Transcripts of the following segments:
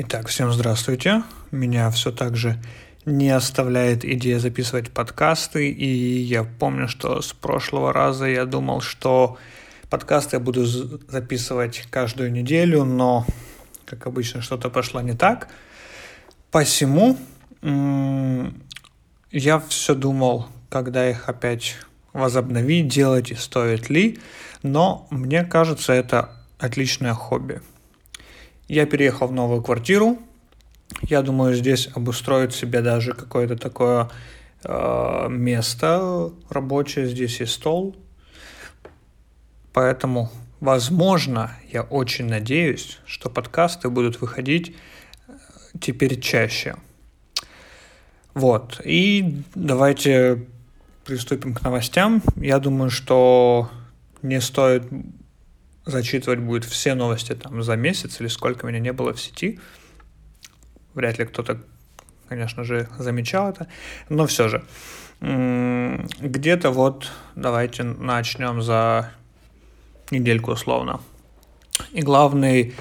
Итак, всем здравствуйте. Меня все так же не оставляет идея записывать подкасты, и я помню, что с прошлого раза я думал, что подкасты я буду записывать каждую неделю, но, как обычно, что-то пошло не так. Посему я все думал, когда их опять возобновить, делать и стоит ли, но мне кажется, это отличное хобби. Я переехал в новую квартиру. Я думаю, здесь обустроить себе даже какое-то такое э, место рабочее. Здесь есть стол. Поэтому, возможно, я очень надеюсь, что подкасты будут выходить э, теперь чаще. Вот. И давайте приступим к новостям. Я думаю, что не стоит зачитывать будет все новости там за месяц или сколько меня не было в сети. Вряд ли кто-то, конечно же, замечал это. Но все же. Где-то вот давайте начнем за недельку условно. И главный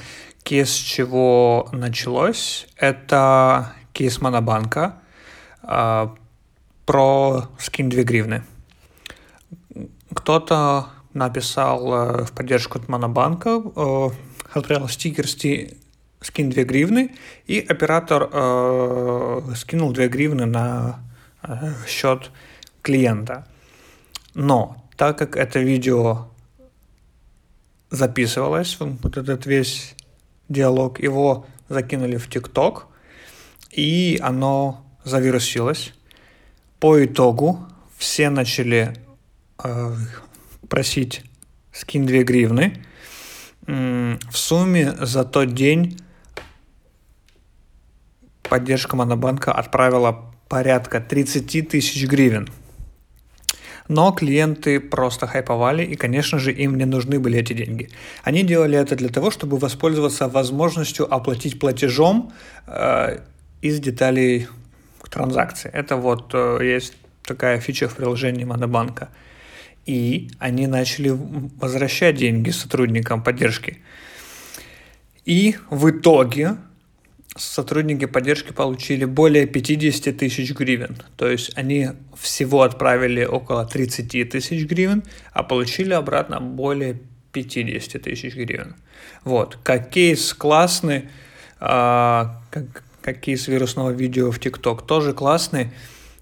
кейс, с чего началось, это кейс Монобанка э, про скин 2 гривны. Кто-то написал э, в поддержку от Монобанка, э, отправил стикер скин 2 гривны, и оператор э, скинул 2 гривны на счет клиента. Но так как это видео записывалось, вот этот весь диалог, его закинули в ТикТок, и оно завирусилось. По итогу все начали просить скин 2 гривны. В сумме за тот день поддержка Монобанка отправила порядка 30 тысяч гривен. Но клиенты просто хайповали, и, конечно же, им не нужны были эти деньги. Они делали это для того, чтобы воспользоваться возможностью оплатить платежом э, из деталей транзакции. Это вот э, есть такая фича в приложении Монобанка и они начали возвращать деньги сотрудникам поддержки. И в итоге сотрудники поддержки получили более 50 тысяч гривен. То есть они всего отправили около 30 тысяч гривен, а получили обратно более 50 тысяч гривен. Вот. Как кейс классный, а, как, как кейс вирусного видео в ТикТок тоже классный,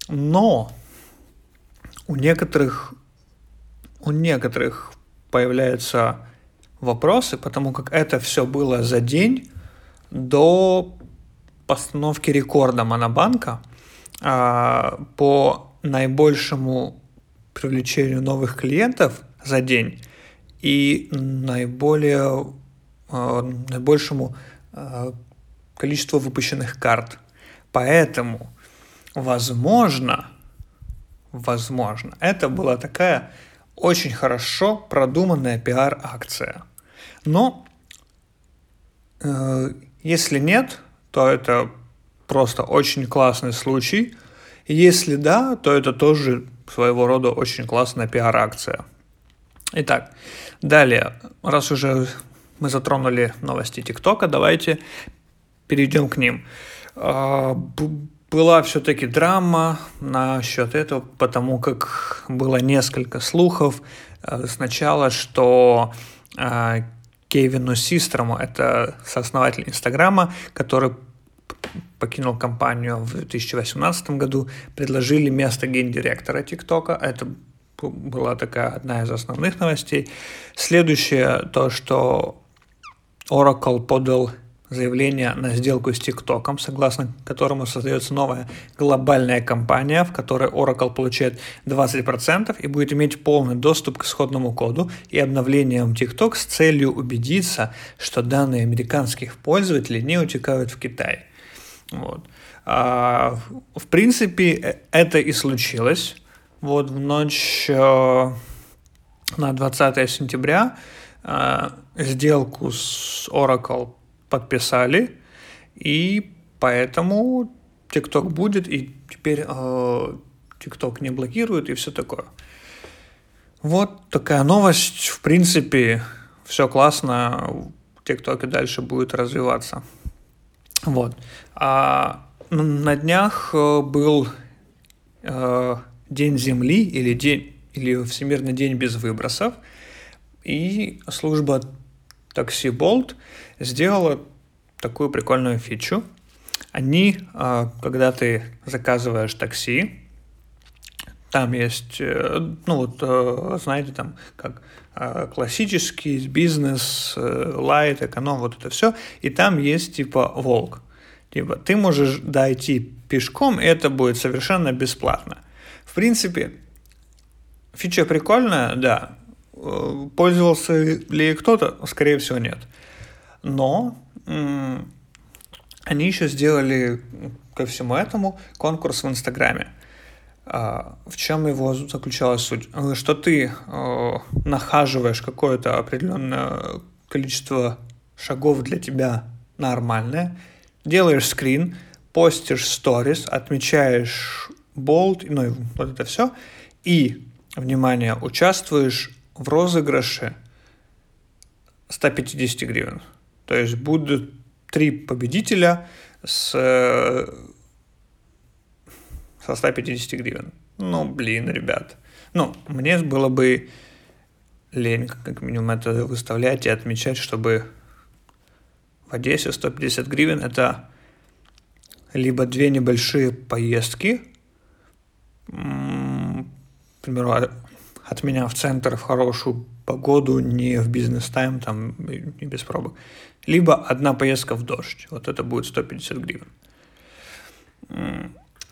но у некоторых у некоторых появляются вопросы, потому как это все было за день до постановки рекорда Монобанка а, по наибольшему привлечению новых клиентов за день и наиболее, а, наибольшему а, количеству выпущенных карт. Поэтому, возможно, возможно, это была такая очень хорошо продуманная пиар-акция. Но э, если нет, то это просто очень классный случай. Если да, то это тоже своего рода очень классная пиар-акция. Итак, далее, раз уже мы затронули новости ТикТока, давайте перейдем к ним. Была все-таки драма насчет этого, потому как было несколько слухов э, сначала, что э, Кевину Систрому, это сооснователь Инстаграма, который покинул компанию в 2018 году, предложили место гендиректора ТикТока. Это была такая одна из основных новостей. Следующее, то, что Oracle подал заявление на сделку с ТикТоком, согласно которому создается новая глобальная компания, в которой Oracle получает 20% и будет иметь полный доступ к исходному коду и обновлениям TikTok с целью убедиться, что данные американских пользователей не утекают в Китай. Вот. А, в принципе, э, это и случилось. Вот в ночь э, на 20 сентября э, сделку с Oracle подписали, и поэтому TikTok будет, и теперь э, TikTok не блокирует, и все такое. Вот такая новость. В принципе, все классно. TikTok и дальше будет развиваться. Вот. А на днях э, был э, День Земли или день или Всемирный день без выбросов, и служба такси Bolt сделала такую прикольную фичу. Они, э, когда ты заказываешь такси, там есть, э, ну вот, э, знаете, там как э, классический бизнес, лайт, эконом, вот это все, и там есть типа волк. Типа ты можешь дойти пешком, и это будет совершенно бесплатно. В принципе, фича прикольная, да. Пользовался ли кто-то? Скорее всего, нет. Но они еще сделали ко всему этому конкурс в Инстаграме. А, в чем его заключалась суть? Э, что ты э, нахаживаешь какое-то определенное количество шагов для тебя нормальное, делаешь скрин, постишь сторис, отмечаешь болт, ну и вот это все, и, внимание, участвуешь в розыгрыше 150 гривен. То есть будут три победителя с со 150 гривен. Ну, блин, ребят. Ну, мне было бы лень, как минимум, это выставлять и отмечать, чтобы в Одессе 150 гривен это либо две небольшие поездки, к примеру, от меня в центр в хорошую погоду, не в бизнес-тайм, там, не без пробок, либо одна поездка в дождь. Вот это будет 150 гривен.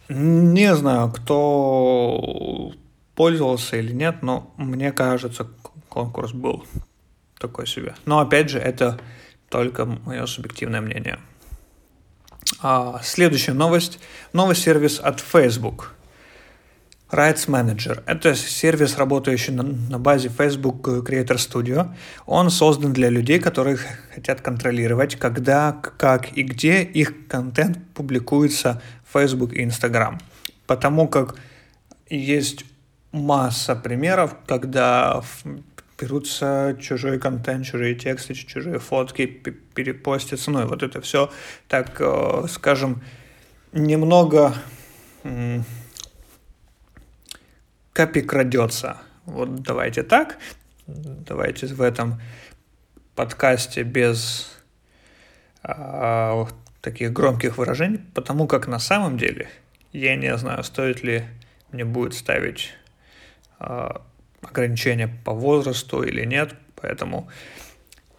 Не знаю, кто пользовался или нет, но мне кажется, конкурс был такой себе. Но опять же, это только мое субъективное мнение. А, следующая новость. Новый сервис от Facebook. Rights Manager. Это сервис, работающий на, на базе Facebook Creator Studio. Он создан для людей, которые хотят контролировать, когда, как и где их контент публикуется в Facebook и Instagram. Потому как есть масса примеров, когда берутся чужой контент, чужие тексты, чужие фотки, перепостятся, ну и вот это все, так, э, скажем, немного копи крадется. Вот давайте так. Давайте в этом подкасте без а, таких громких выражений, потому как на самом деле я не знаю, стоит ли мне будет ставить а, ограничения по возрасту или нет, поэтому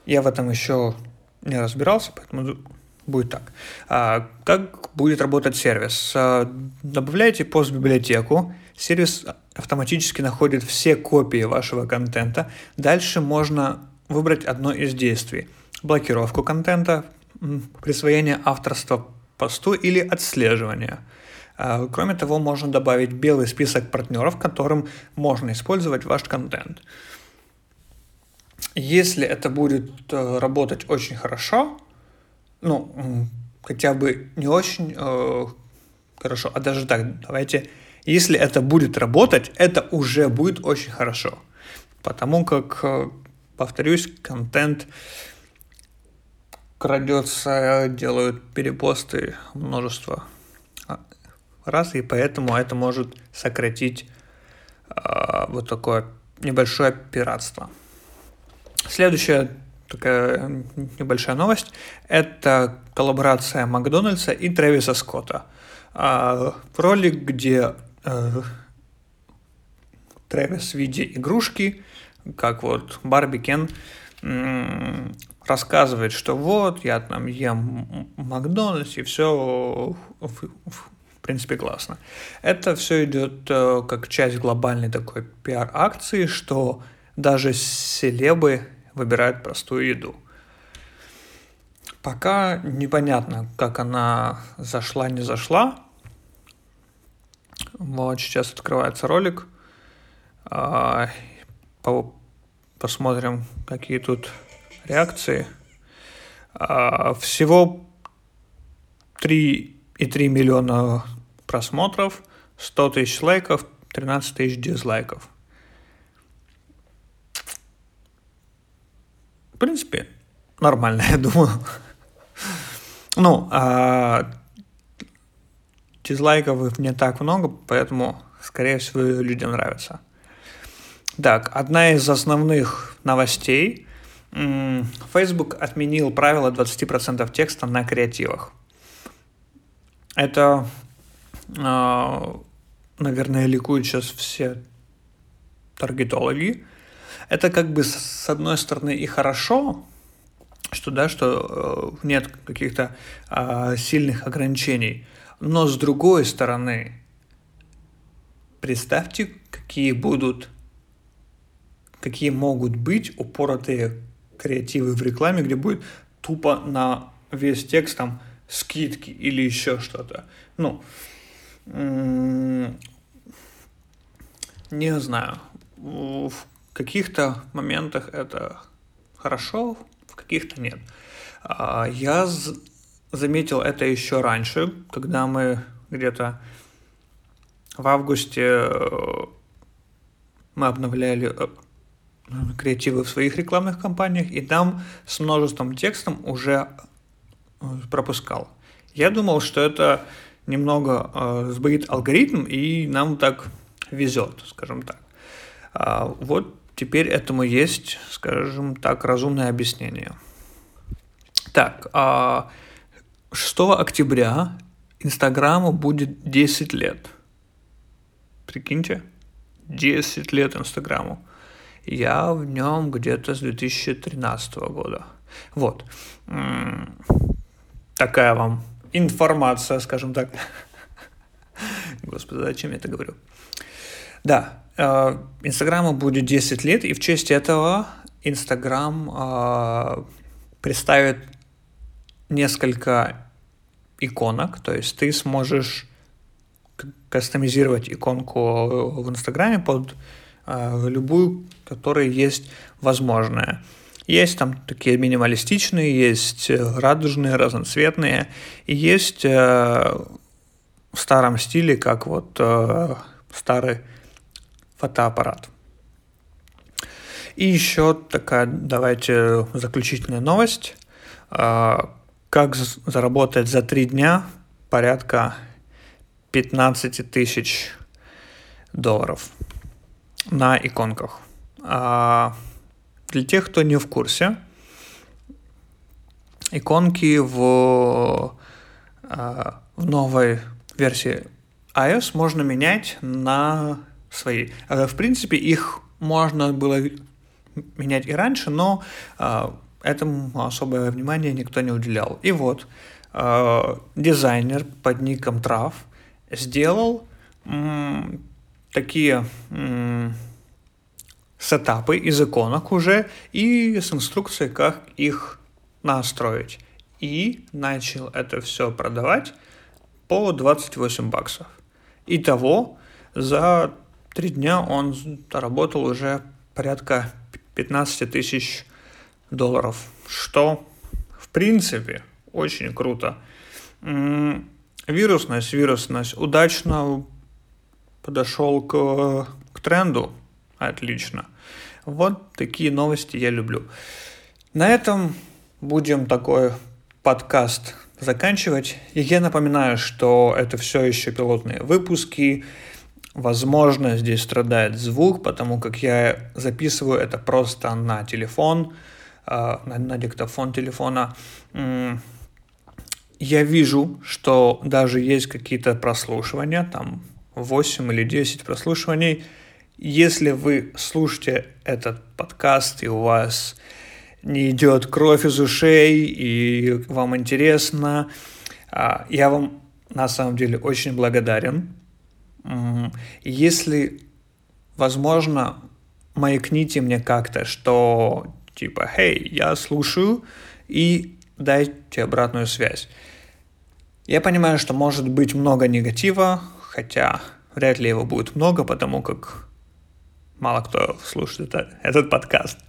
я в этом еще не разбирался, поэтому будет так. А, как будет работать сервис? А, добавляете пост в библиотеку, сервис автоматически находит все копии вашего контента. Дальше можно выбрать одно из действий. Блокировку контента, присвоение авторства посту или отслеживание. А, кроме того, можно добавить белый список партнеров, которым можно использовать ваш контент. Если это будет э, работать очень хорошо, ну, хотя бы не очень э, хорошо, а даже так, давайте если это будет работать, это уже будет очень хорошо. Потому как, э, повторюсь, контент крадется, делают перепосты множество а, раз, и поэтому это может сократить э, вот такое небольшое пиратство. Следующая такая небольшая новость – это коллаборация Макдональдса и Трэвиса Скотта. Э, ролик, где Трэвис в виде игрушки, как вот Барби Кен э, рассказывает, что вот, я там ем Макдональдс, и все в, в принципе классно. Это все идет э, как часть глобальной такой пиар-акции, что даже селебы выбирают простую еду. Пока непонятно, как она зашла, не зашла, вот сейчас открывается ролик. А, посмотрим, какие тут реакции. А, всего 3,3 миллиона просмотров, 100 тысяч лайков, 13 тысяч дизлайков. В принципе, нормально, я думаю. Ну, а дизлайков не так много, поэтому, скорее всего, людям нравится. Так, одна из основных новостей. Facebook отменил правило 20% текста на креативах. Это, а, наверное, ликуют сейчас все таргетологи. Это как бы с одной стороны и хорошо, что да, что э, нет каких-то э, сильных ограничений, но с другой стороны, представьте, какие будут, какие могут быть упоротые креативы в рекламе, где будет тупо на весь текст там скидки или еще что-то. Ну, не знаю. В каких-то моментах это хорошо, в каких-то нет. А, я заметил это еще раньше, когда мы где-то в августе э, мы обновляли э, креативы в своих рекламных кампаниях, и там с множеством текстом уже э, пропускал. Я думал, что это немного э, сбоит алгоритм, и нам так везет, скажем так. А вот теперь этому есть, скажем так, разумное объяснение. Так, а 6 октября Инстаграму будет 10 лет. Прикиньте, 10 лет Инстаграму. Я в нем где-то с 2013 года. Вот. Такая вам информация, скажем так. Господи, зачем я это говорю? Да, э, Инстаграму будет 10 лет, и в честь этого Инстаграм э, представит несколько иконок, то есть ты сможешь кастомизировать иконку в Инстаграме под э, любую, которая есть возможная. Есть там такие минималистичные, есть радужные, разноцветные, и есть э, в старом стиле, как вот э, старый фотоаппарат. И еще такая, давайте, заключительная новость. Э, как заработать за три дня порядка 15 тысяч долларов на иконках. А для тех, кто не в курсе, иконки в, а, в новой версии iOS можно менять на свои. В принципе, их можно было менять и раньше, но а, этому особое внимание никто не уделял. И вот э, дизайнер под ником Трав сделал м, такие м, сетапы из иконок уже и с инструкцией, как их настроить. И начал это все продавать по 28 баксов. Итого за три дня он работал уже порядка 15 тысяч долларов, что в принципе очень круто. Вирусность, вирусность удачно подошел к, к тренду. Отлично. Вот такие новости я люблю. На этом будем такой подкаст заканчивать. И я напоминаю, что это все еще пилотные выпуски. Возможно, здесь страдает звук, потому как я записываю это просто на телефон. А, на, на диктофон телефона, я вижу, что даже есть какие-то прослушивания, там 8 или 10 прослушиваний. Если вы слушаете этот подкаст, и у вас не идет кровь из ушей, и вам интересно, а, я вам на самом деле очень благодарен. Если возможно, маякните мне как-то, что Типа, «Хей, я слушаю, и дайте обратную связь». Я понимаю, что может быть много негатива, хотя вряд ли его будет много, потому как мало кто слушает это, этот подкаст.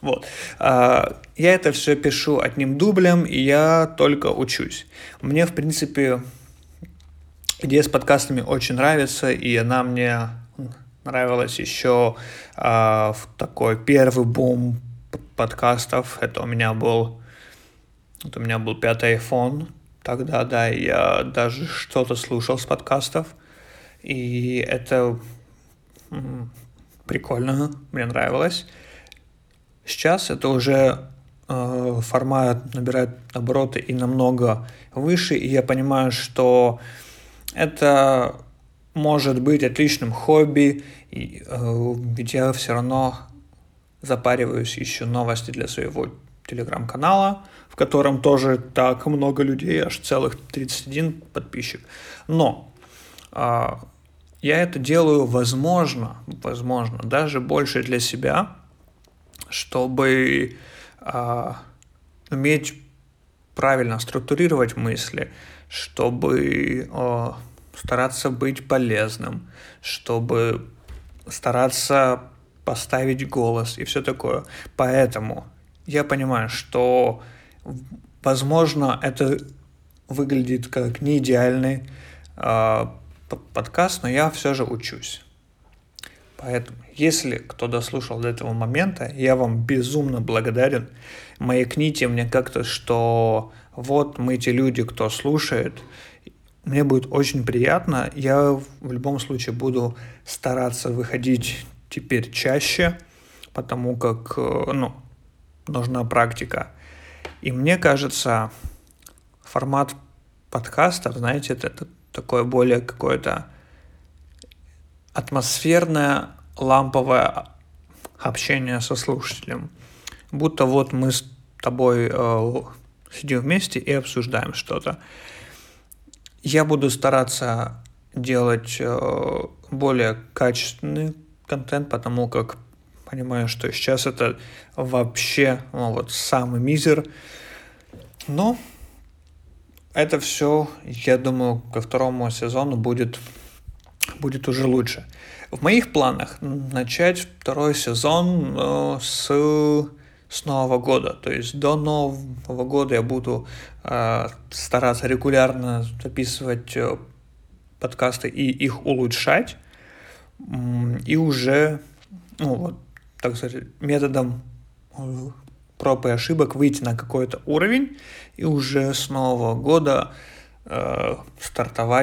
Вот. А, я это все пишу одним дублем, и я только учусь. Мне, в принципе, идея с подкастами очень нравится, и она мне нравилось еще э, в такой первый бум подкастов. Это у меня был Вот у меня был пятый iPhone, тогда, да, я даже что-то слушал с подкастов, и это прикольно, мне нравилось. Сейчас это уже э, формат набирает обороты и намного выше, и я понимаю, что это может быть отличным хобби, и, э, ведь я все равно запариваюсь, ищу новости для своего телеграм-канала, в котором тоже так много людей, аж целых 31 подписчик. Но э, я это делаю, возможно, возможно, даже больше для себя, чтобы э, уметь правильно структурировать мысли, чтобы э, стараться быть полезным, чтобы стараться поставить голос и все такое. Поэтому я понимаю, что, возможно, это выглядит как не идеальный э, подкаст, но я все же учусь. Поэтому, если кто дослушал до этого момента, я вам безумно благодарен. Маякните мне как-то, что вот мы те люди, кто слушает. Мне будет очень приятно. Я в любом случае буду стараться выходить теперь чаще, потому как, э, ну, нужна практика. И мне кажется, формат подкастов, знаете, это, это такое более какое-то атмосферное, ламповое общение со слушателем. Будто вот мы с тобой э, сидим вместе и обсуждаем что-то. Я буду стараться делать э, более качественный контент, потому как понимаю, что сейчас это вообще ну, вот самый мизер. Но это все, я думаю, ко второму сезону будет, будет уже лучше. В моих планах начать второй сезон э, с, с Нового года. То есть до Нового года я буду э, стараться регулярно записывать э, подкасты и их улучшать. И уже ну, вот, так сказать, методом э, проб и ошибок выйти на какой-то уровень и уже с нового года э, стартовать